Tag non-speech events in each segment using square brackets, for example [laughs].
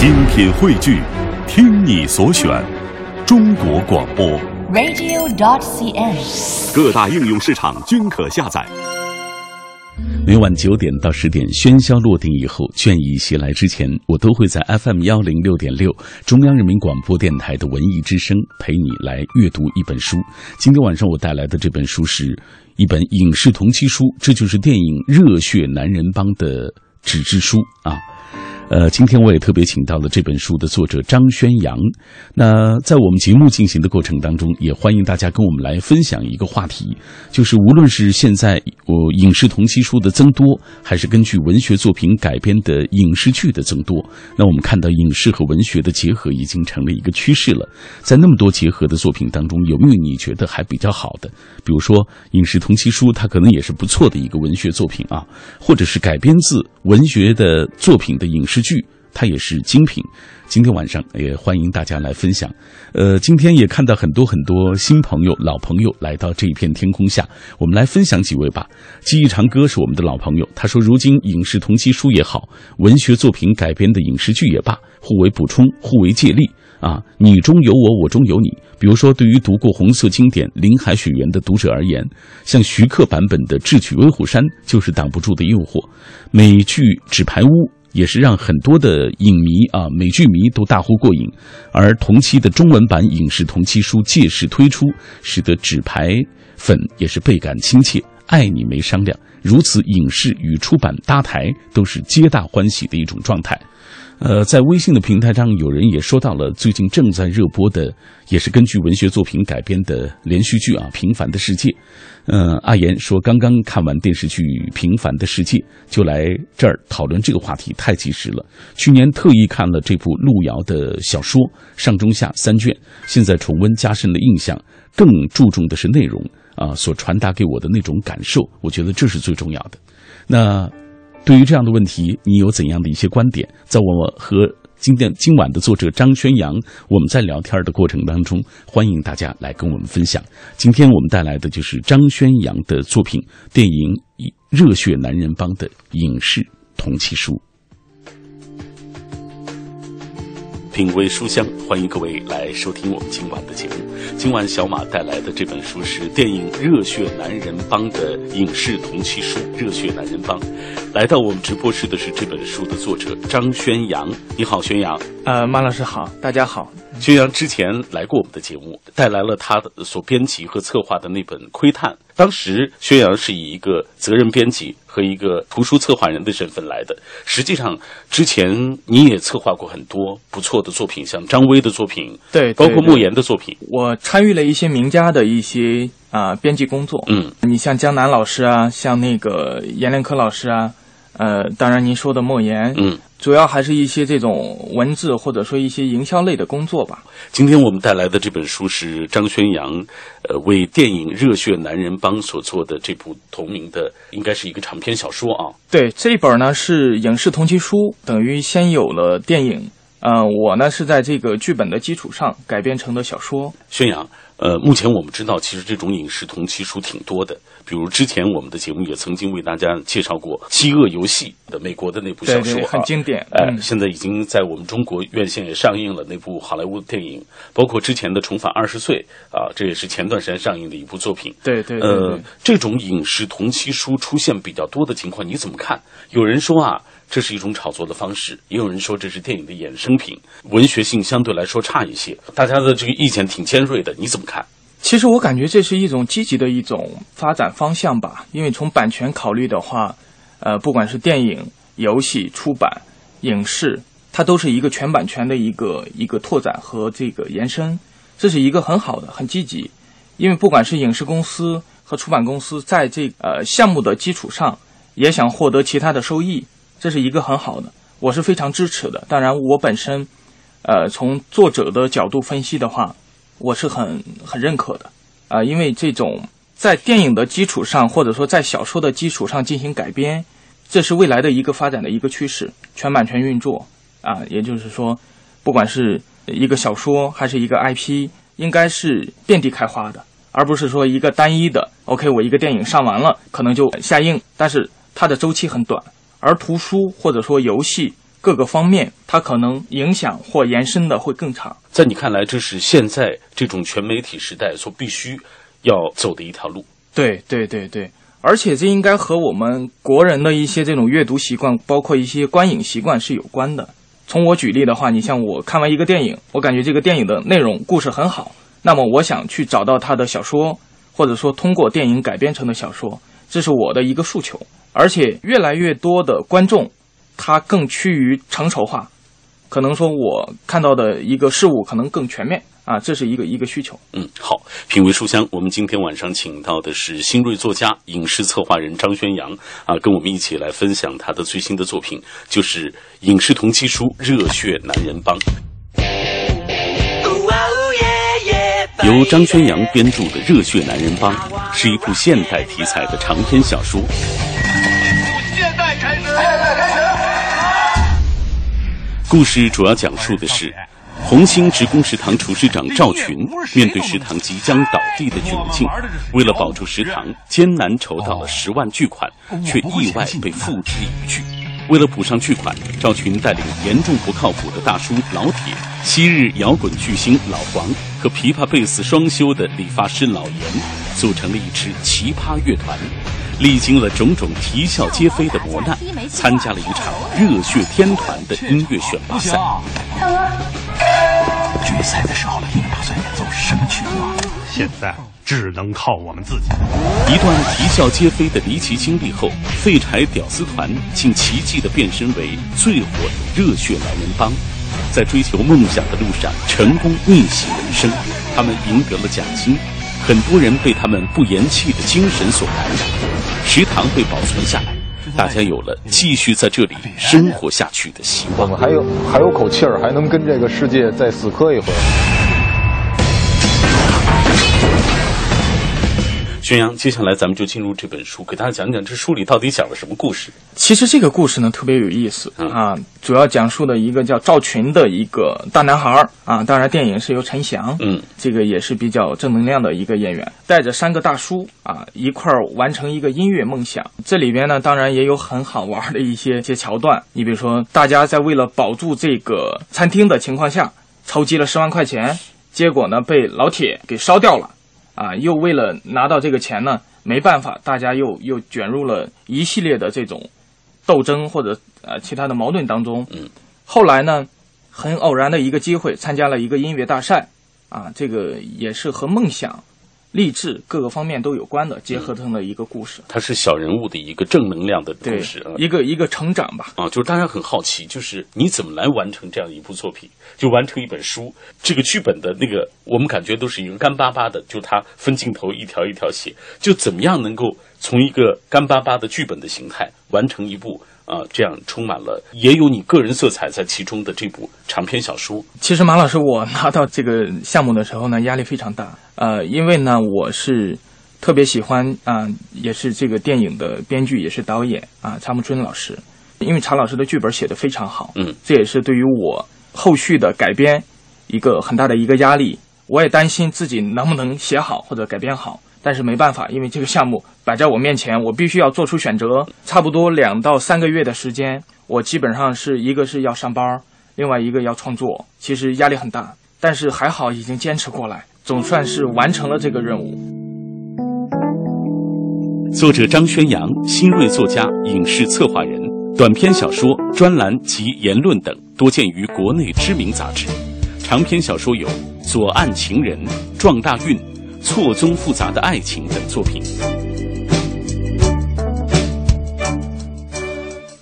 精品汇聚，听你所选，中国广播。radio.dot.cn，。各大应用市场均可下载。每晚九点到十点，喧嚣落定以后，倦意袭来之前，我都会在 FM 幺零六点六中央人民广播电台的文艺之声陪你来阅读一本书。今天晚上我带来的这本书是一本影视同期书，这就是电影《热血男人帮》的纸质书啊。呃，今天我也特别请到了这本书的作者张宣阳。那在我们节目进行的过程当中，也欢迎大家跟我们来分享一个话题，就是无论是现在我、影视同期书的增多，还是根据文学作品改编的影视剧的增多，那我们看到影视和文学的结合已经成了一个趋势了。在那么多结合的作品当中，有没有你觉得还比较好的？比如说影视同期书，它可能也是不错的一个文学作品啊，或者是改编自文学的作品的影视。剧，它也是精品。今天晚上也欢迎大家来分享。呃，今天也看到很多很多新朋友、老朋友来到这一片天空下，我们来分享几位吧。记忆长歌是我们的老朋友，他说：“如今影视同期书也好，文学作品改编的影视剧也罢，互为补充，互为借力啊，你中有我，我中有你。比如说，对于读过红色经典《林海雪原》的读者而言，像徐克版本的《智取威虎山》就是挡不住的诱惑。美剧《纸牌屋》。”也是让很多的影迷啊、美剧迷都大呼过瘾，而同期的中文版影视同期书届时推出，使得纸牌粉也是倍感亲切，爱你没商量。如此影视与出版搭台，都是皆大欢喜的一种状态。呃，在微信的平台上，有人也说到了最近正在热播的，也是根据文学作品改编的连续剧啊，《平凡的世界》。嗯、阿言说刚刚看完电视剧《平凡的世界》，就来这儿讨论这个话题，太及时了。去年特意看了这部路遥的小说，上中下三卷，现在重温加深了印象，更注重的是内容啊，所传达给我的那种感受，我觉得这是最重要的。那。对于这样的问题，你有怎样的一些观点？在我和今天今晚的作者张宣阳，我们在聊天的过程当中，欢迎大家来跟我们分享。今天我们带来的就是张宣阳的作品——电影《热血男人帮》的影视同期书。品味书香，欢迎各位来收听我们今晚的节目。今晚小马带来的这本书是电影《热血男人帮》的影视同期书《热血男人帮》。来到我们直播室的是这本书的作者张宣阳。你好，宣阳。呃，马老师好，大家好。[laughs] 宣阳之前来过我们的节目，带来了他的所编辑和策划的那本《窥探》。当时薛洋是以一个责任编辑和一个图书策划人的身份来的。实际上，之前你也策划过很多不错的作品，像张威的作品，对，包括莫言的作品。我参与了一些名家的一些啊、呃、编辑工作。嗯，你像江南老师啊，像那个阎连科老师啊，呃，当然您说的莫言，嗯。主要还是一些这种文字或者说一些营销类的工作吧。今天我们带来的这本书是张宣阳，呃，为电影《热血男人帮》所做的这部同名的，应该是一个长篇小说啊。对，这一本呢是影视同期书，等于先有了电影，呃，我呢是在这个剧本的基础上改编成的小说。宣阳，呃，目前我们知道，其实这种影视同期书挺多的。比如之前我们的节目也曾经为大家介绍过《饥饿游戏》的美国的那部小说，很经典。哎、现在已经在我们中国院线也上映了那部好莱坞电影，包括之前的《重返二十岁》啊，这也是前段时间上映的一部作品。对对对对呃，这种影视同期书出现比较多的情况，你怎么看？有人说啊。这是一种炒作的方式，也有人说这是电影的衍生品，文学性相对来说差一些。大家的这个意见挺尖锐的，你怎么看？其实我感觉这是一种积极的一种发展方向吧，因为从版权考虑的话，呃，不管是电影、游戏、出版、影视，它都是一个全版权的一个一个拓展和这个延伸，这是一个很好的、很积极。因为不管是影视公司和出版公司，在这呃项目的基础上，也想获得其他的收益。这是一个很好的，我是非常支持的。当然，我本身，呃，从作者的角度分析的话，我是很很认可的啊、呃，因为这种在电影的基础上，或者说在小说的基础上进行改编，这是未来的一个发展的一个趋势。全版权运作啊，也就是说，不管是一个小说还是一个 IP，应该是遍地开花的，而不是说一个单一的。OK，我一个电影上完了，可能就下映，但是它的周期很短。而图书或者说游戏，各个方面，它可能影响或延伸的会更长。在你看来，这是现在这种全媒体时代所必须要走的一条路。对对对对，而且这应该和我们国人的一些这种阅读习惯，包括一些观影习惯是有关的。从我举例的话，你像我看完一个电影，我感觉这个电影的内容故事很好，那么我想去找到他的小说，或者说通过电影改编成的小说，这是我的一个诉求。而且越来越多的观众，他更趋于成熟化，可能说我看到的一个事物可能更全面啊，这是一个一个需求。嗯，好，品味书香，我们今天晚上请到的是新锐作家、影视策划人张轩阳啊，跟我们一起来分享他的最新的作品，就是影视同期书《热血男人帮》。由张轩阳编著的《热血男人帮》是一部现代题材的长篇小说。故事主要讲述的是红星职工食堂厨师长赵群面对食堂即将倒闭的窘境，为了保住食堂，艰难筹到了十万巨款，却意外被付之一炬。为了补上巨款，赵群带领严重不靠谱的大叔老铁、昔日摇滚巨星老黄和琵琶贝斯双修的理发师老严，组成了一支奇葩乐团。历经了种种啼笑皆非的磨难，参加了一场热血天团的音乐选拔赛。决赛的时候，你们打算演奏什么曲目啊？现在只能靠我们自己。一段啼笑皆非的离奇经历后，废柴屌丝团竟奇迹的变身为最火的热血男人帮，在追求梦想的路上成功逆袭人生。他们赢得了奖金，很多人被他们不言弃的精神所感染。食堂被保存下来，大家有了继续在这里生活下去的希望。我们还有还有口气儿，还能跟这个世界再死磕一回。宣阳，接下来咱们就进入这本书，给大家讲讲这书里到底讲了什么故事。其实这个故事呢特别有意思啊，主要讲述的一个叫赵群的一个大男孩儿啊，当然电影是由陈翔，嗯，这个也是比较正能量的一个演员，带着三个大叔啊一块儿完成一个音乐梦想。这里边呢，当然也有很好玩的一些些桥段，你比如说大家在为了保住这个餐厅的情况下，筹集了十万块钱，结果呢被老铁给烧掉了。啊，又为了拿到这个钱呢，没办法，大家又又卷入了一系列的这种斗争或者呃其他的矛盾当中。嗯，后来呢，很偶然的一个机会，参加了一个音乐大赛，啊，这个也是和梦想。励志各个方面都有关的，结合成了一个故事。它是小人物的一个正能量的故事啊，一个一个成长吧。啊，就是大家很好奇，就是你怎么来完成这样一部作品，就完成一本书。这个剧本的那个，我们感觉都是一个干巴巴的，就它分镜头一条一条写，就怎么样能够从一个干巴巴的剧本的形态完成一部。啊，这样充满了也有你个人色彩在其中的这部长篇小说。其实马老师，我拿到这个项目的时候呢，压力非常大。呃，因为呢，我是特别喜欢啊，也是这个电影的编剧，也是导演啊，查木春老师。因为查老师的剧本写得非常好，嗯，这也是对于我后续的改编一个很大的一个压力。我也担心自己能不能写好或者改编好。但是没办法，因为这个项目摆在我面前，我必须要做出选择。差不多两到三个月的时间，我基本上是一个是要上班，另外一个要创作，其实压力很大。但是还好，已经坚持过来，总算是完成了这个任务。作者张轩阳，新锐作家、影视策划人，短篇小说、专栏及言论等多见于国内知名杂志。长篇小说有《左岸情人》《撞大运》。错综复杂的爱情等作品，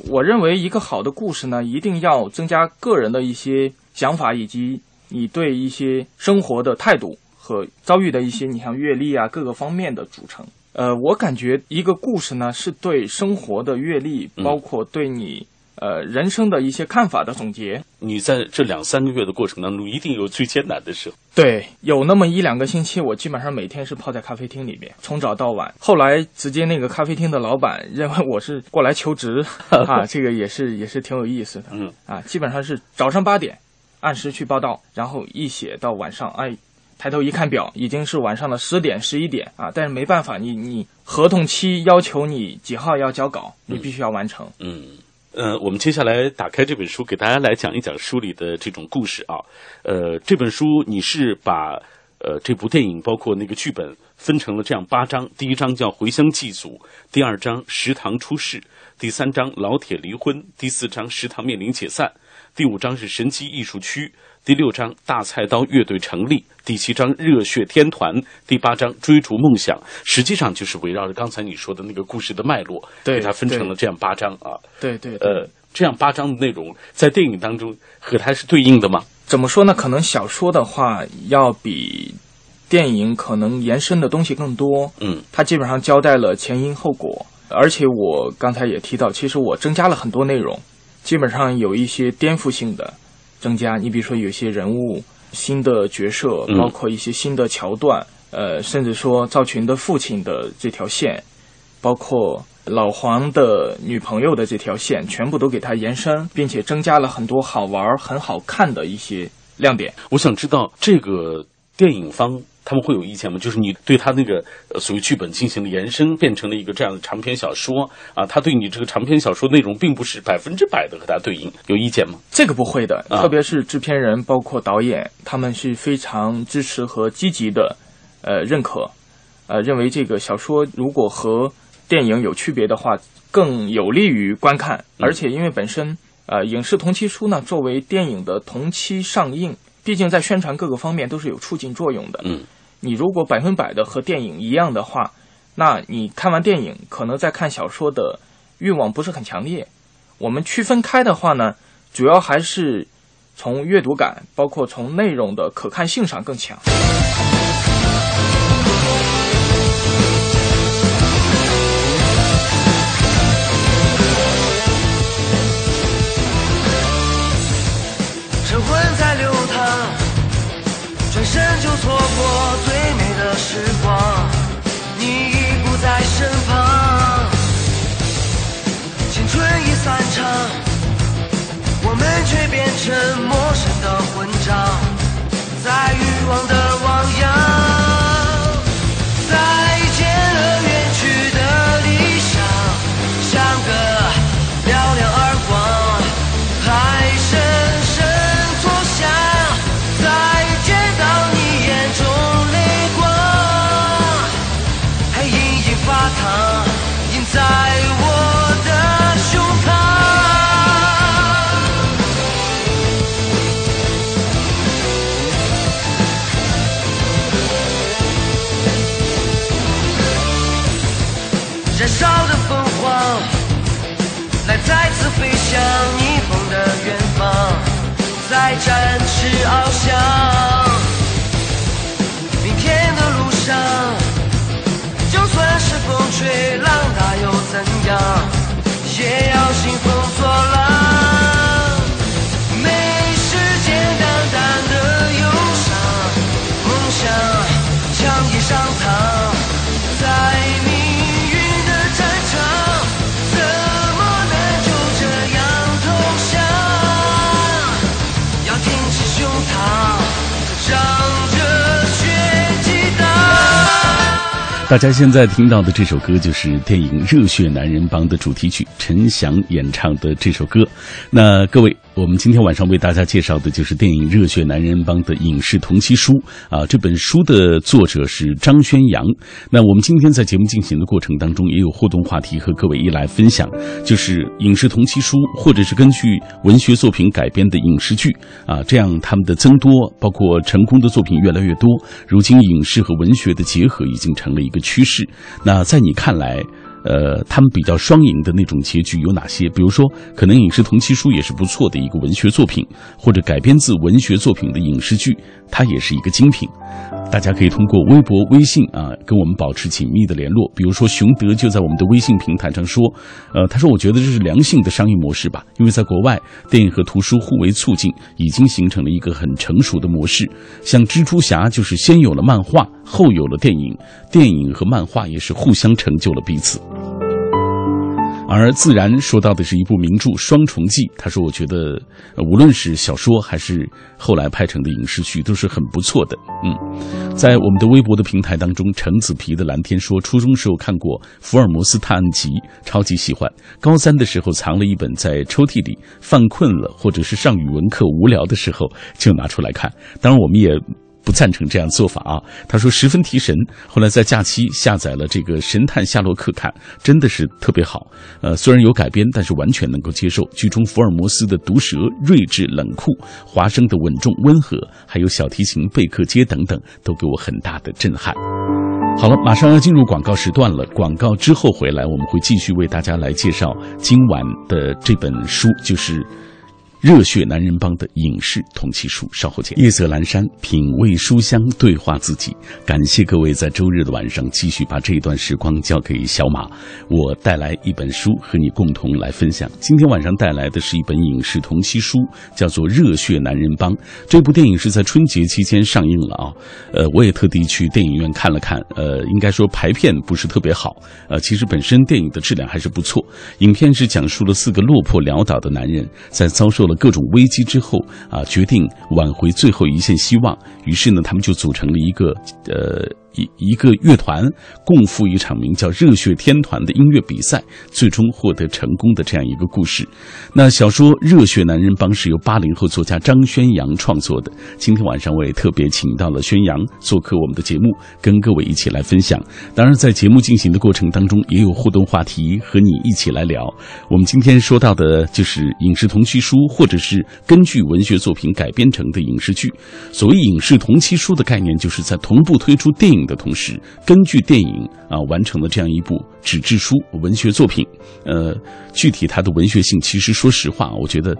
我认为一个好的故事呢，一定要增加个人的一些想法，以及你对一些生活的态度和遭遇的一些，你像阅历啊各个方面的组成。呃，我感觉一个故事呢，是对生活的阅历，包括对你。呃，人生的一些看法的总结。你在这两三个月的过程当中，一定有最艰难的时候。对，有那么一两个星期，我基本上每天是泡在咖啡厅里面，从早到晚。后来直接那个咖啡厅的老板认为我是过来求职 [laughs] 啊，这个也是也是挺有意思的。嗯啊，基本上是早上八点按时去报道，然后一写到晚上，哎，抬头一看表，已经是晚上的十点十一点啊。但是没办法，你你合同期要求你几号要交稿，你必须要完成。嗯。呃，我们接下来打开这本书，给大家来讲一讲书里的这种故事啊。呃，这本书你是把呃这部电影包括那个剧本分成了这样八章，第一章叫回乡祭祖，第二章食堂出事，第三章老铁离婚，第四章食堂面临解散，第五章是神奇艺术区。第六章大菜刀乐队成立，第七章热血天团，第八章追逐梦想，实际上就是围绕着刚才你说的那个故事的脉络，对给它分成了这样八章啊。对对对。呃，这样八章的内容在电影当中和它是对应的吗？怎么说呢？可能小说的话要比电影可能延伸的东西更多。嗯，它基本上交代了前因后果，而且我刚才也提到，其实我增加了很多内容，基本上有一些颠覆性的增加。你比如说有些人物、新的角色，嗯包括一些新的桥段，呃，甚至说赵群的父亲的这条线，包括老黄的女朋友的这条线，全部都给它延伸，并且增加了很多好玩、很好看的一些亮点。我想知道这个电影方他们会有意见吗？就是你对他那个呃所谓剧本进行了延伸，变成了一个这样的长篇小说啊，他对你这个长篇小说内容并不是百分之百的和它对应，有意见吗？这个不会的，啊特别是制片人，包括导演，他们是非常支持和积极的，呃，认可，呃，认为这个小说如果和电影有区别的话，更有利于观看。嗯而且因为本身，呃，影视同期书呢，作为电影的同期上映，毕竟在宣传各个方面都是有促进作用的。嗯，你如果百分百的和电影一样的话，那你看完电影，可能在看小说的欲望不是很强烈。我们区分开的话呢，主要还是从阅读感，包括从内容的可看性上更强。晨昏在，生就错过最美的时光。你已不在身旁，青春已散场，我们却变成陌生在展翅翱翔。明天的路上，就算是风吹浪打又怎样，也要兴风大家现在听到的这首歌就是电影《热血男人帮》的主题曲，陈翔演唱的这首歌。那各位，我们今天晚上为大家介绍的就是电影《热血男人帮》的影视同期书啊。这本书的作者是张宣阳。那我们今天在节目进行的过程当中，也有互动话题和各位一来分享，就是影视同期书，或者是根据文学作品改编的影视剧啊，这样他们的增多，包括成功的作品越来越多。如今影视和文学的结合已经成了一个趋势。那在你看来，呃，他们比较双赢的那种结局有哪些？比如说，可能影视同期书也是不错的一个文学作品，或者改编自文学作品的影视剧，它也是一个精品。大家可以通过微博、微信啊，跟我们保持紧密的联络。比如说，熊德就在我们的微信平台上说，呃，他说我觉得这是良性的商业模式吧，因为在国外，电影和图书互为促进，已经形成了一个很成熟的模式。像蜘蛛侠就是先有了漫画，后有了电影，电影和漫画也是互相成就了彼此。而自然说到的是一部名著《双重记》，他说：“我觉得无论是小说还是后来拍成的影视剧，都是很不错的。”嗯，在我们的微博的平台当中，橙子皮的蓝天说：“初中时候看过《福尔摩斯探案集》，超级喜欢。高三的时候藏了一本在抽屉里，犯困了或者是上语文课无聊的时候就拿出来看。当然，我们也。”不赞成这样做法啊！他说十分提神。后来在假期下载了这个《神探夏洛克》看，真的是特别好。呃，虽然有改编，但是完全能够接受。剧中福尔摩斯的毒舌、睿智、冷酷；华生的稳重、温和，还有小提琴、贝克街等等，都给我很大的震撼。好了，马上要进入广告时段了。广告之后回来，我们会继续为大家来介绍今晚的这本书，就是。热血男人帮的影视同期书，稍后见。夜色阑珊，品味书香，对话自己。感谢各位在周日的晚上继续把这一段时光交给小马，我带来一本书和你共同来分享。今天晚上带来的是一本影视同期书，叫做《热血男人帮》。这部电影是在春节期间上映了啊，呃，我也特地去电影院看了看，呃，应该说排片不是特别好，呃，其实本身电影的质量还是不错。影片是讲述了四个落魄潦倒的男人在遭受了各种危机之后啊，决定挽回最后一线希望。于是呢，他们就组成了一个呃。一一个乐团共赴一场名叫《热血天团》的音乐比赛，最终获得成功的这样一个故事。那小说《热血男人帮》是由八零后作家张宣阳创作的。今天晚上我也特别请到了宣阳做客我们的节目，跟各位一起来分享。当然，在节目进行的过程当中，也有互动话题和你一起来聊。我们今天说到的就是影视同期书，或者是根据文学作品改编成的影视剧。所谓影视同期书的概念，就是在同步推出电影。的同时，根据电影啊完成了这样一部纸质书文学作品，呃，具体它的文学性，其实说实话，我觉得，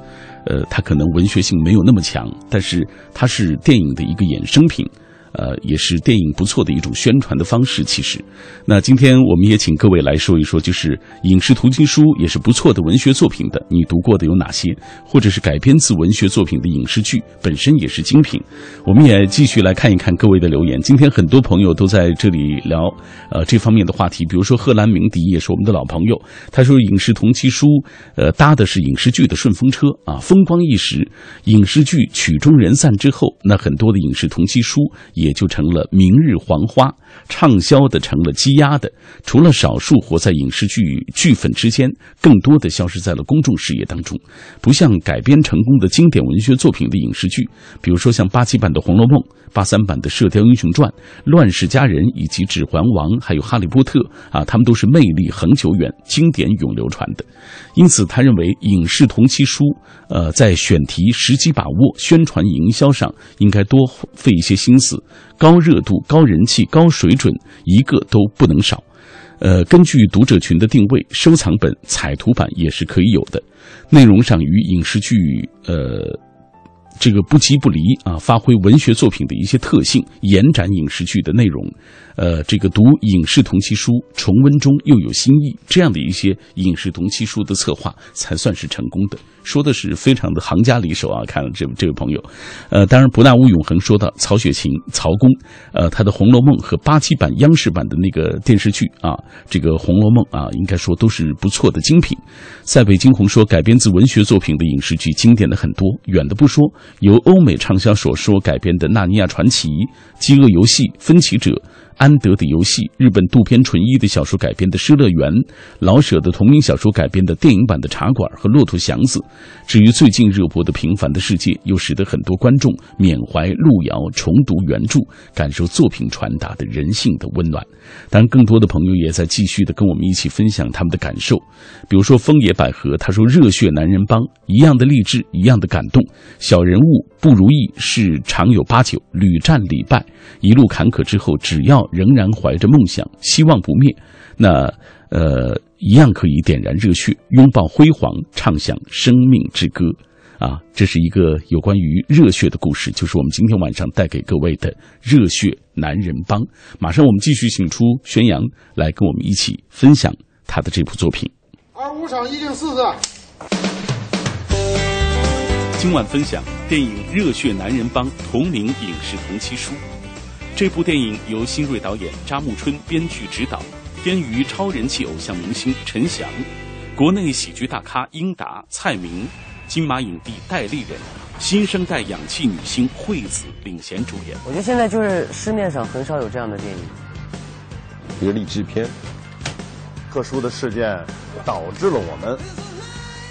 呃，它可能文学性没有那么强，但是它是电影的一个衍生品。呃，也是电影不错的一种宣传的方式。其实，那今天我们也请各位来说一说，就是影视图经书也是不错的文学作品的，你读过的有哪些？或者是改编自文学作品的影视剧本身也是精品。我们也继续来看一看各位的留言。今天很多朋友都在这里聊呃这方面的话题，比如说贺兰鸣笛也是我们的老朋友，他说影视同期书呃搭的是影视剧的顺风车啊，风光一时。影视剧曲终人散之后，那很多的影视同期书。也也就成了明日黄花，畅销的成了积压的。除了少数活在影视剧剧粉之间，更多的消失在了公众视野当中。不像改编成功的经典文学作品的影视剧，比如说像八七版的《红楼梦》、八三版的《射雕英雄传》、《乱世佳人》以及《指环王》，还有《哈利波特》啊，他们都是魅力恒久远、经典永流传的。因此，他认为影视同期书，呃，在选题、时机把握、宣传营销上，应该多费一些心思。高热度、高人气、高水准，一个都不能少。呃，根据读者群的定位，收藏本、彩图版也是可以有的。内容上与影视剧，呃。这个不即不离啊，发挥文学作品的一些特性，延展影视剧的内容。呃，这个读影视同期书，重温中又有新意，这样的一些影视同期书的策划才算是成功的。说的是非常的行家里手啊！看了这这位朋友，呃，当然不纳乌永恒说到曹雪芹、曹公，呃，他的《红楼梦》和八七版央视版的那个电视剧啊，这个《红楼梦》啊，应该说都是不错的精品。塞北惊鸿说，改编自文学作品的影视剧经典的很多，远的不说。由欧美畅销小说改编的《纳尼亚传奇》《饥饿游戏》《分歧者》。安德的游戏，日本渡边淳一的小说改编的《失乐园》，老舍的同名小说改编的电影版的《茶馆》和《骆驼祥子》。至于最近热播的《平凡的世界》，又使得很多观众缅怀路遥，重读原著，感受作品传达的人性的温暖。当然，更多的朋友也在继续的跟我们一起分享他们的感受。比如说枫野百合，他说：“热血男人帮一样的励志，一样的感动。小人物不如意事常有八九，屡战屡败，一路坎坷之后，只要。”仍然怀着梦想，希望不灭，那呃，一样可以点燃热血，拥抱辉煌，唱响生命之歌，啊，这是一个有关于热血的故事，就是我们今天晚上带给各位的热血男人帮。马上我们继续请出宣阳来跟我们一起分享他的这部作品。二五场一定四次。今晚分享电影《热血男人帮》同名影视同期书。这部电影由新锐导演扎木春编剧执导，编于超人气偶像明星陈翔。国内喜剧大咖英达、蔡明、金马影帝戴立忍，新生代氧气女星惠子领衔主演。我觉得现在就是市面上很少有这样的电影，一个励志片。特殊的事件导致了我们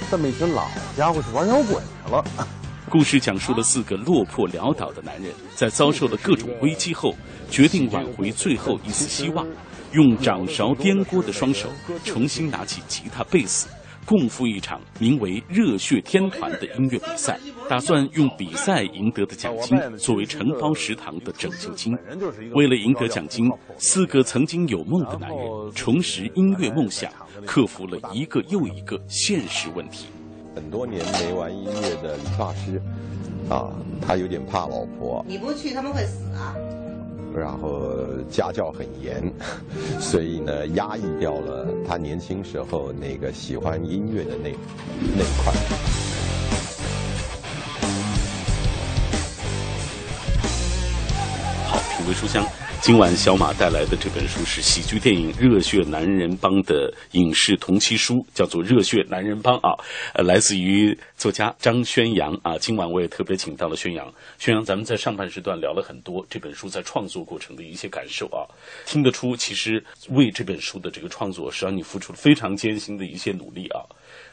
这么一群老家伙去玩摇滚去了。[laughs] 故事讲述了四个落魄潦倒的男人，在遭受了各种危机后，决定挽回最后一丝希望，用掌勺颠锅的双手，重新拿起吉他、贝斯。共赴一场名为“热血天团”的音乐比赛，打算用比赛赢得的奖金作为承包食堂的拯救金。为了赢得奖金，四个曾经有梦的男人重拾音乐梦想，克服了一个又一个现实问题。很多年没玩音乐的理发师，啊，他有点怕老婆。你不去，他们会死啊。然后家教很严，[laughs] 所以呢，压抑掉了他年轻时候那个喜欢音乐的那那一块。回，书香。今晚小马带来的这本书是喜剧电影《热血男人帮》的影视同期书，叫做《热血男人帮》啊，呃，来自于作家张宣阳啊。今晚我也特别请到了宣阳，宣阳，咱们在上半时段聊了很多这本书在创作过程的一些感受啊，听得出其实为这本书的这个创作，实际上你付出了非常艰辛的一些努力啊。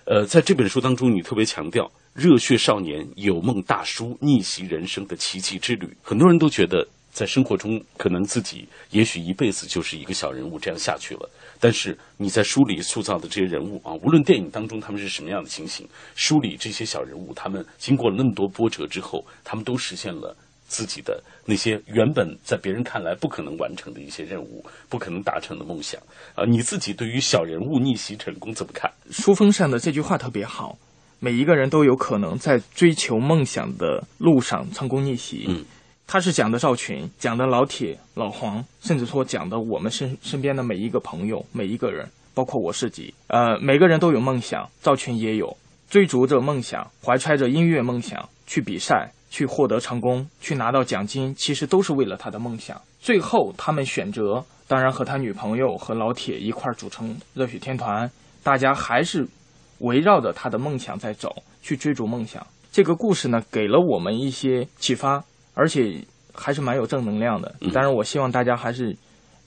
呃，在这本书当中，你特别强调热血少年有梦大叔逆袭人生的奇迹之旅，很多人都觉得。在生活中，可能自己也许一辈子就是一个小人物，这样下去了。但是你在书里塑造的这些人物啊，无论电影当中他们是什么样的情形，书里这些小人物，他们经过了那么多波折之后，他们都实现了自己的那些原本在别人看来不可能完成的一些任务，不可能达成的梦想啊。你自己对于小人物逆袭成功怎么看？书封上的这句话特别好，每一个人都有可能在追求梦想的路上成功逆袭。嗯。他是讲的赵群，讲的老铁、老黄，甚至说讲的我们身身边的每一个朋友、每一个人，包括我自己。呃，每个人都有梦想，赵群也有，追逐着梦想，怀揣着音乐梦想去比赛，去获得成功，去拿到奖金，其实都是为了他的梦想。最后，他们选择，当然和他女朋友和老铁一块组成热血天团，大家还是围绕着他的梦想在走，去追逐梦想。这个故事呢，给了我们一些启发。而且还是蛮有正能量的。当然，我希望大家还是，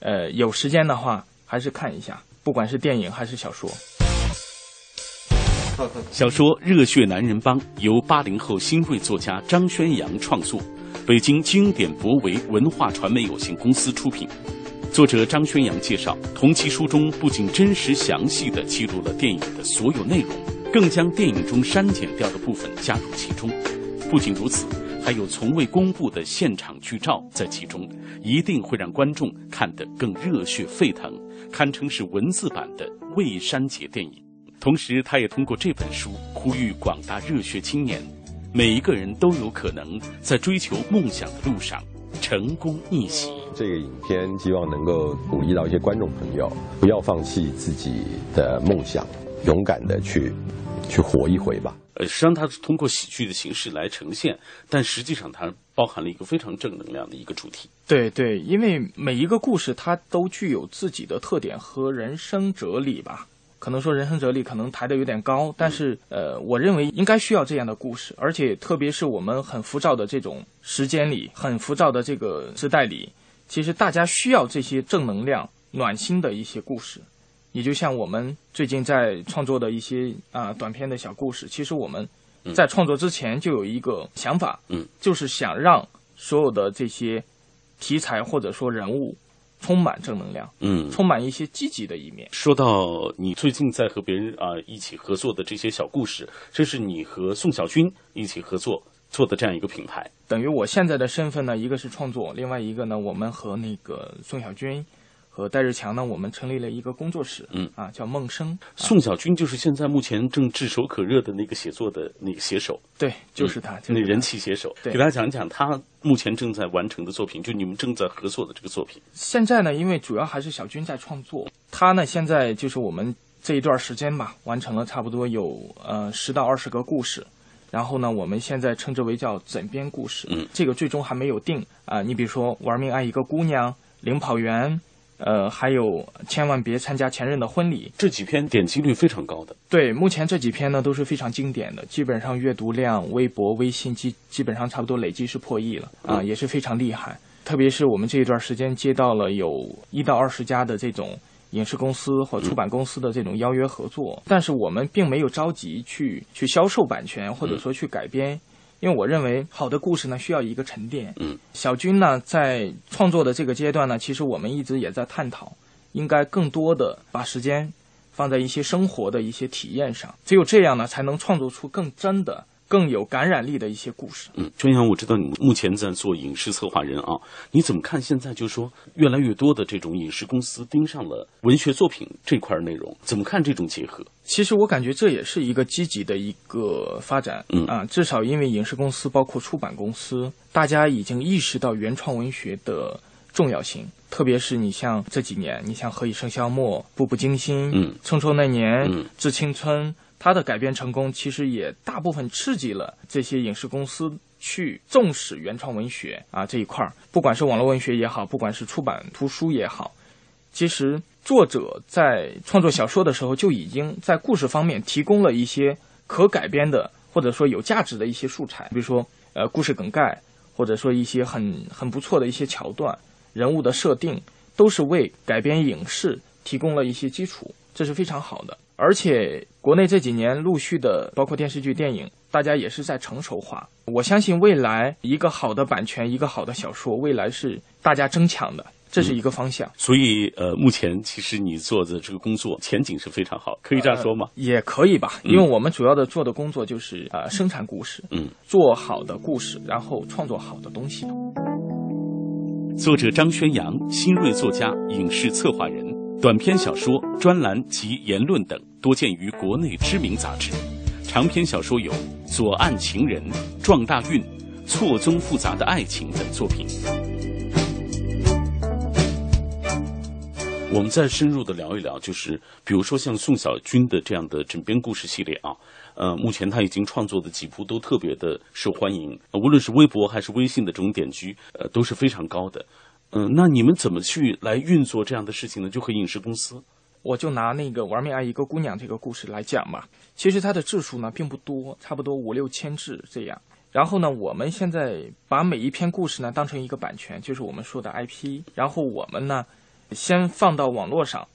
呃，有时间的话还是看一下，不管是电影还是小说。小说《热血男人帮》由八零后新锐作家张宣阳创作，北京经典博维文化传媒有限公司出品。作者张宣阳介绍，同期书中不仅真实详细的记录了电影的所有内容，更将电影中删减掉的部分加入其中。不仅如此。还有从未公布的现场剧照在其中，一定会让观众看得更热血沸腾，堪称是文字版的未删节电影。同时，他也通过这本书呼吁广大热血青年，每一个人都有可能在追求梦想的路上成功逆袭。这个影片希望能够鼓励到一些观众朋友，不要放弃自己的梦想，勇敢的去去活一回吧。呃，实际上它是通过喜剧的形式来呈现，但实际上它包含了一个非常正能量的一个主题。对对，因为每一个故事它都具有自己的特点和人生哲理吧。可能说人生哲理可能抬得有点高，但是呃，我认为应该需要这样的故事，而且特别是我们很浮躁的这种时间里，很浮躁的这个时代里，其实大家需要这些正能量、暖心的一些故事。也就像我们最近在创作的一些啊短片的小故事，其实我们在创作之前就有一个想法，嗯，就是想让所有的这些题材或者说人物充满正能量，嗯，充满一些积极的一面。说到你最近在和别人啊一起合作的这些小故事，这是你和宋小军一起合作做的这样一个品牌。等于我现在的身份呢，一个是创作，另外一个呢，我们和那个宋小军。和戴日强呢，我们成立了一个工作室，嗯啊，叫梦生。宋小军就是现在目前正炙手可热的那个写作的那个写手，对，就是他，那人气写手。给大家讲一讲他目前正在完成的作品，就你们正在合作的这个作品。现在呢，因为主要还是小军在创作，他呢现在就是我们这一段时间吧，完成了差不多有呃十到二十个故事，然后呢，我们现在称之为叫枕边故事。嗯，这个最终还没有定啊。你比如说，玩命爱一个姑娘，领跑员。呃，还有千万别参加前任的婚礼，这几篇点击率非常高的。对，目前这几篇呢都是非常经典的，基本上阅读量，微博、微信基基本上差不多累计是破亿了啊，也是非常厉害。特别是我们这一段时间接到了有一到二十家的这种影视公司或出版公司的这种邀约合作，但是我们并没有着急去去销售版权或者说去改编，因为我认为好的故事呢需要一个沉淀。嗯，小军呢在创作的这个阶段呢，其实我们一直也在探讨，应该更多的把时间放在一些生活的一些体验上，只有这样呢，才能创作出更真的。更有感染力的一些故事。嗯，春阳，我知道你目前在做影视策划人啊，你怎么看现在就是说越来越多的这种影视公司盯上了文学作品这块内容？怎么看这种结合？其实我感觉这也是一个积极的一个发展。嗯啊，至少因为影视公司包括出版公司，大家已经意识到原创文学的重要性。特别是你像这几年，你像《何以笙箫默》《步步惊心》嗯，《匆匆那年》嗯，《致青春》。它的改编成功，其实也大部分刺激了这些影视公司去重视原创文学啊这一块儿。不管是网络文学也好，不管是出版图书也好，其实作者在创作小说的时候就已经在故事方面提供了一些可改编的或者说有价值的一些素材，比如说呃故事梗概，或者说一些很很不错的一些桥段、人物的设定，都是为改编影视提供了一些基础，这是非常好的。而且，国内这几年陆续的，包括电视剧、电影，大家也是在成熟化。我相信未来一个好的版权，一个好的小说，未来是大家争抢的，这是一个方向。嗯、所以，呃，目前其实你做的这个工作前景是非常好，可以这样说吗？呃、也可以吧，因为我们主要的做的工作就是呃生产故事，嗯，做好的故事，然后创作好的东西。作者张宣阳，新锐作家，影视策划人。短篇小说、专栏及言论等多见于国内知名杂志，长篇小说有《左岸情人》《撞大运》《错综复杂的爱情》等作品。我们再深入的聊一聊，就是比如说像宋小军的这样的枕边故事系列啊，呃，目前他已经创作的几部都特别的受欢迎，无论是微博还是微信的这种点击，呃，都是非常高的。嗯，那你们怎么去来运作这样的事情呢？就和影视公司，我就拿那个《玩命爱一个姑娘》这个故事来讲吧。其实它的字数呢并不多，差不多五六千字这样。然后呢，我们现在把每一篇故事呢当成一个版权，就是我们说的 IP。然后我们呢先放到网络上。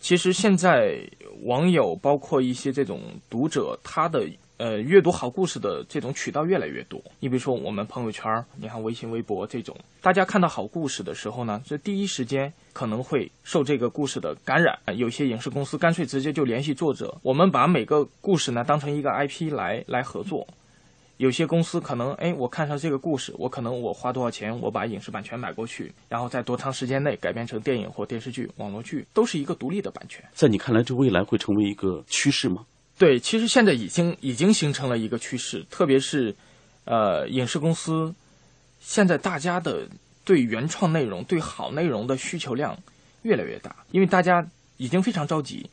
其实现在网友包括一些这种读者，他的。呃，阅读好故事的这种渠道越来越多。你比如说，我们朋友圈，你看微信、微博这种，大家看到好故事的时候呢，这第一时间可能会受这个故事的感染。有些影视公司干脆直接就联系作者，我们把每个故事呢当成一个 IP 来来合作。有些公司可能，哎，我看上这个故事，我可能我花多少钱，我把影视版权买过去，然后在多长时间内改编成电影或电视剧、网络剧，都是一个独立的版权。在你看来，这未来会成为一个趋势吗？对，其实现在已经已经形成了一个趋势，特别是，呃，影视公司，现在大家的对原创内容、对好内容的需求量越来越大，因为大家已经非常着急。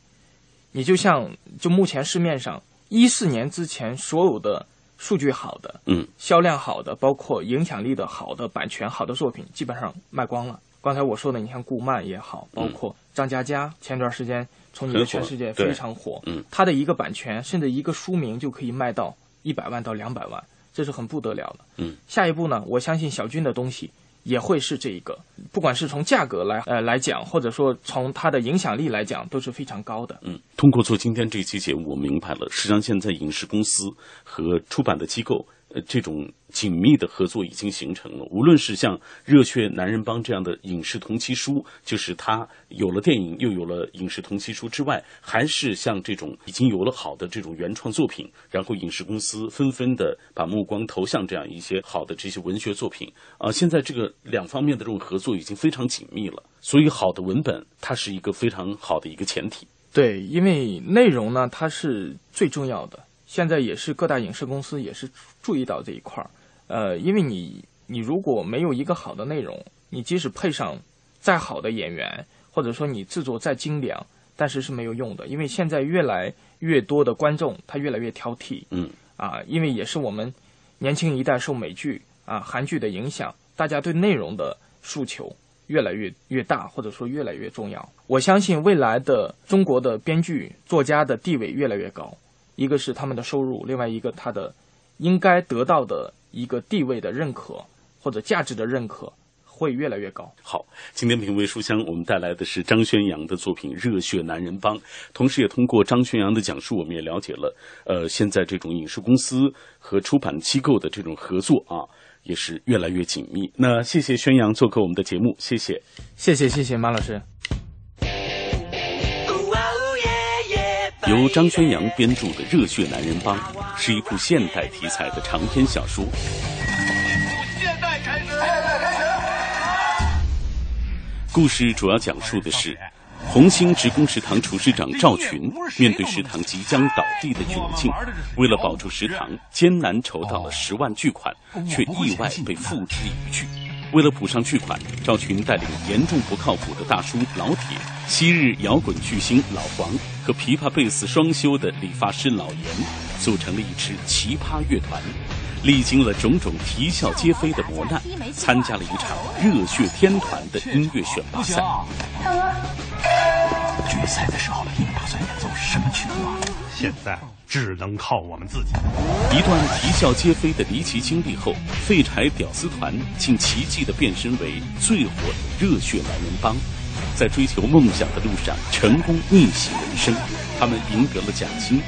你就像就目前市面上一四年之前所有的数据好的、嗯，销量好的，包括影响力的好的版权好的作品，基本上卖光了。刚才我说的，你像顾漫也好，包括张嘉佳，前段时间。从你的全世界非常火，嗯，他的一个版权甚至一个书名就可以卖到一百万到两百万，这是很不得了的，嗯。下一步呢，我相信小军的东西也会是这一个，不管是从价格来呃来讲，或者说从它的影响力来讲，都是非常高的，嗯。通过做今天这期节目，我明白了，实际上现在影视公司和出版的机构。呃，这种紧密的合作已经形成了。无论是像《热血男人帮》这样的影视同期书，就是它有了电影，又有了影视同期书之外，还是像这种已经有了好的这种原创作品，然后影视公司纷纷的把目光投向这样一些好的这些文学作品啊。现在这个两方面的这种合作已经非常紧密了，所以好的文本它是一个非常好的一个前提。对，因为内容呢，它是最重要的。现在也是各大影视公司也是注意到这一块儿，呃，因为你你如果没有一个好的内容，你即使配上再好的演员，或者说你制作再精良，但是是没有用的，因为现在越来越多的观众他越来越挑剔，嗯，啊，因为也是我们年轻一代受美剧啊韩剧的影响，大家对内容的诉求越来越越大，或者说越来越重要。我相信未来的中国的编剧作家的地位越来越高，一个是他们的收入，另外一个他的应该得到的一个地位的认可或者价值的认可会越来越高。好，今天品味书香，我们带来的是张宣阳的作品《热血男人帮》，同时也通过张宣阳的讲述，我们也了解了，呃，现在这种影视公司和出版机构的这种合作啊。也是越来越紧密。那谢谢宣扬做客我们的节目，谢谢，谢谢谢谢马老师。由张宣阳编著的《热血男人帮》是一部现代题材的长篇小说。故事主要讲述的是。红星职工食堂厨师长赵群面对食堂即将倒地的窘境，为了保住食堂，艰难筹到了十万巨款，却意外被付之一炬。为了补上巨款，赵群带领严重不靠谱的大叔老铁、昔日摇滚巨星老黄和琵琶贝斯双修的理发师老严，组成了一支奇葩乐团。历经了种种啼笑皆非的磨难，参加了一场热血天团的音乐选拔赛。决赛的时候，你们打算演奏什么曲目啊？现在只能靠我们自己。一段啼笑皆非的离奇经历后，废柴屌丝团竟奇迹的变身为最火的热血男人帮，在追求梦想的路上成功逆袭人生。他们赢得了奖金。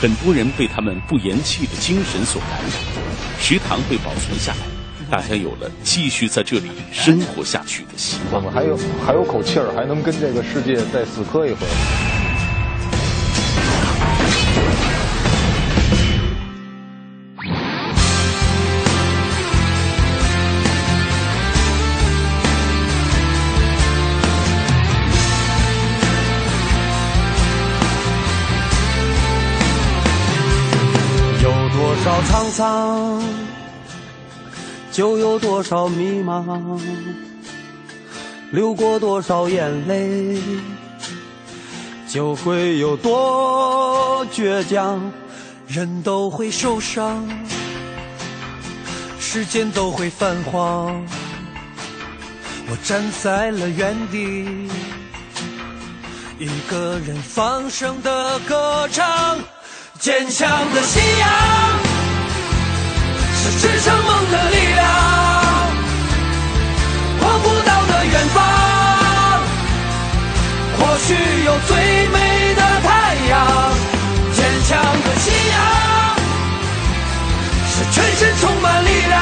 很多人被他们不言弃的精神所感染，食堂被保存下来，大家有了继续在这里生活下去的希望。我们还有还有口气儿，还能跟这个世界再死磕一回。沧桑，就有多少迷茫；流过多少眼泪，就会有多倔强。人都会受伤，时间都会泛黄。我站在了原地，一个人放声的歌唱，坚强的信仰。是支撑梦的力量，望不到的远方，或许有最美的太阳。坚强的信仰，是全身充满力量，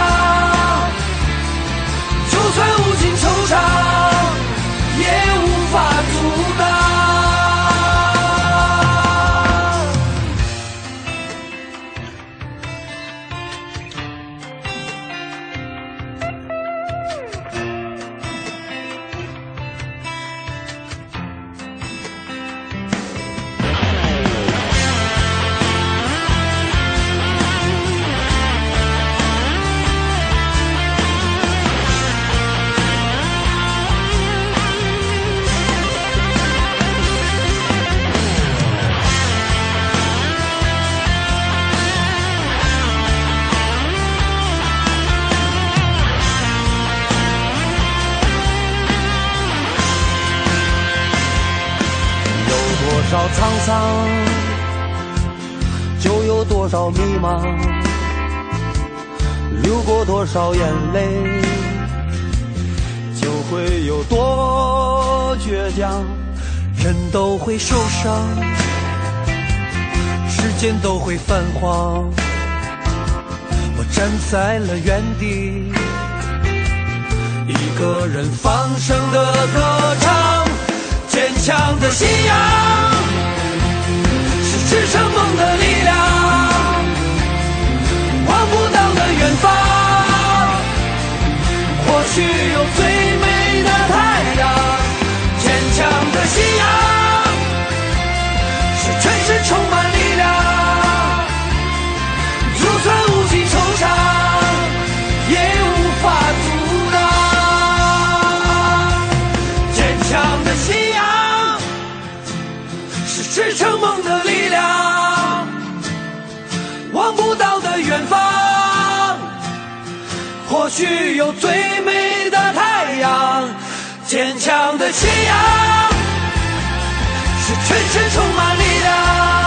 就算无尽惆怅，迷茫；流过多少眼泪，就会有多倔强。人都会受伤，时间都会泛黄。我站在了原地，一个人放声的歌唱，坚强的信仰是。支撑梦的力量，远方，或许有最美的太阳。坚强的信仰，是全身充满力量，就算无尽惆怅，或许有最美的太阳。坚强的信仰是全身充满力量，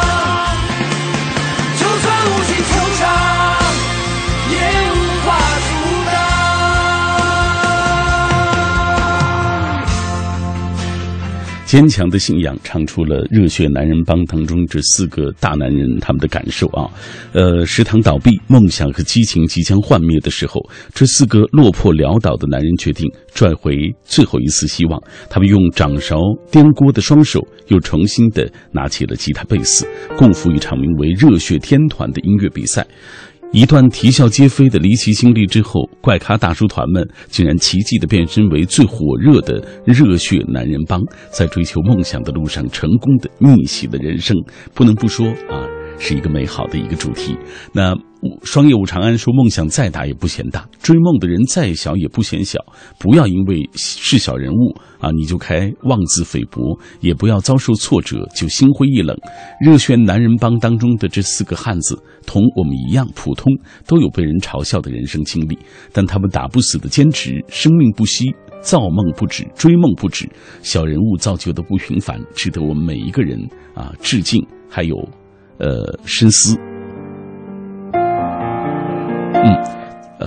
坚强的信仰唱出了热血男人帮当中这四个大男人他们的感受啊。呃，食堂倒闭，梦想和激情即将幻灭的时候，这四个落魄潦倒的男人决定拽回最后一丝希望。他们用掌勺颠锅的双手，又重新的拿起了吉他贝斯，共赴一场名为《热血天团》的音乐比赛。一段啼笑皆非的离奇经历之后，怪咖大叔团们竟然奇迹的变身为最火热的热血男人帮，在追求梦想的路上成功的逆袭了人生。不能不说啊。是一个美好的一个主题。那双叶武长安说：“梦想再大也不嫌大，追梦的人再小也不嫌小。不要因为是小人物啊，你就开妄自菲薄；也不要遭受挫折就心灰意冷。热血男人帮当中的这四个汉子，同我们一样普通，都有被人嘲笑的人生经历，但他们打不死的坚持，生命不息，造梦不止，追梦不止。小人物造就的不平凡，值得我们每一个人啊致敬。还有。”呃，深思。嗯，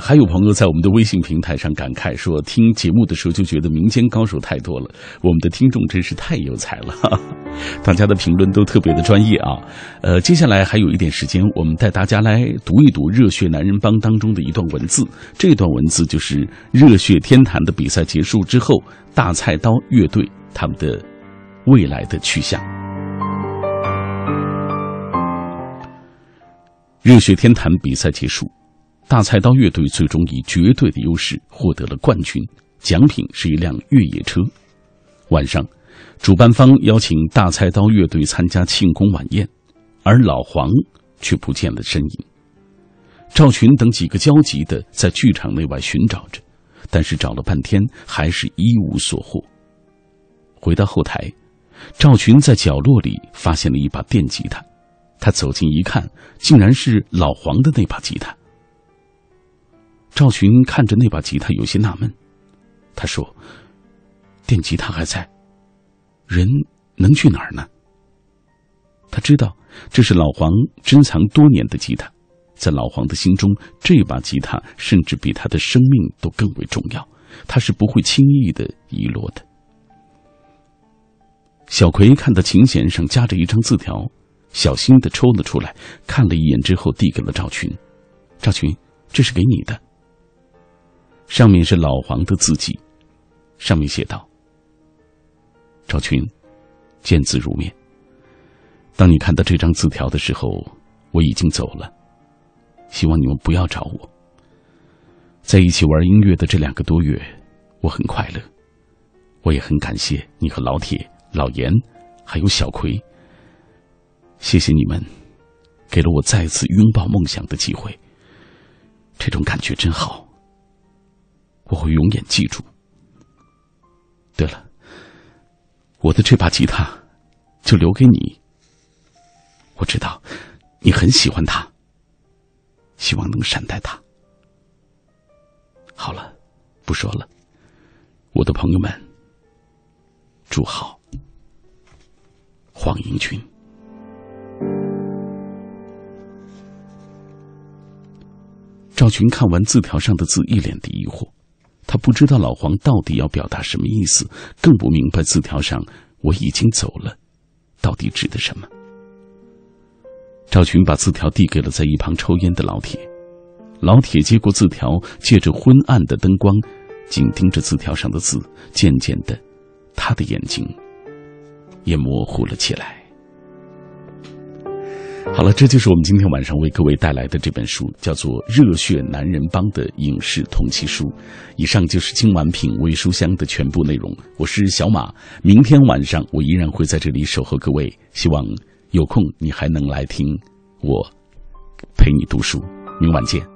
还有朋友在我们的微信平台上感慨说，听节目的时候就觉得民间高手太多了，我们的听众真是太有才了。[laughs] 大家的评论都特别的专业啊。呃，接下来还有一点时间，我们带大家来读一读《热血男人帮》当中的一段文字。这段文字就是《热血天坛》的比赛结束之后，大菜刀乐队他们的未来的去向。热血天坛比赛结束，大菜刀乐队最终以绝对的优势获得了冠军，奖品是一辆越野车。晚上，主办方邀请大菜刀乐队参加庆功晚宴，而老黄却不见了身影。赵群等几个焦急的在剧场内外寻找着，但是找了半天还是一无所获。回到后台，赵群在角落里发现了一把电吉他。他走近一看，竟然是老黄的那把吉他。赵群看着那把吉他，有些纳闷。他说：“电吉他还在，人能去哪儿呢？”他知道这是老黄珍藏多年的吉他，在老黄的心中，这把吉他甚至比他的生命都更为重要，他是不会轻易的遗落的。小葵看到琴弦上夹着一张字条。小心的抽了出来，看了一眼之后，递给了赵群。赵群，这是给你的。上面是老黄的字迹，上面写道：“赵群，见字如面。当你看到这张字条的时候，我已经走了。希望你们不要找我。在一起玩音乐的这两个多月，我很快乐。我也很感谢你和老铁、老严，还有小葵。”谢谢你们，给了我再次拥抱梦想的机会。这种感觉真好，我会永远记住。对了，我的这把吉他就留给你。我知道你很喜欢它，希望能善待它。好了，不说了，我的朋友们，祝好，黄英军。赵群看完字条上的字，一脸的疑惑。他不知道老黄到底要表达什么意思，更不明白字条上“我已经走了”到底指的什么。赵群把字条递给了在一旁抽烟的老铁。老铁接过字条，借着昏暗的灯光，紧盯着字条上的字，渐渐的，他的眼睛也模糊了起来。好了，这就是我们今天晚上为各位带来的这本书，叫做《热血男人帮》的影视同期书。以上就是今晚品味书香的全部内容。我是小马，明天晚上我依然会在这里守候各位。希望有空你还能来听我陪你读书。明晚见。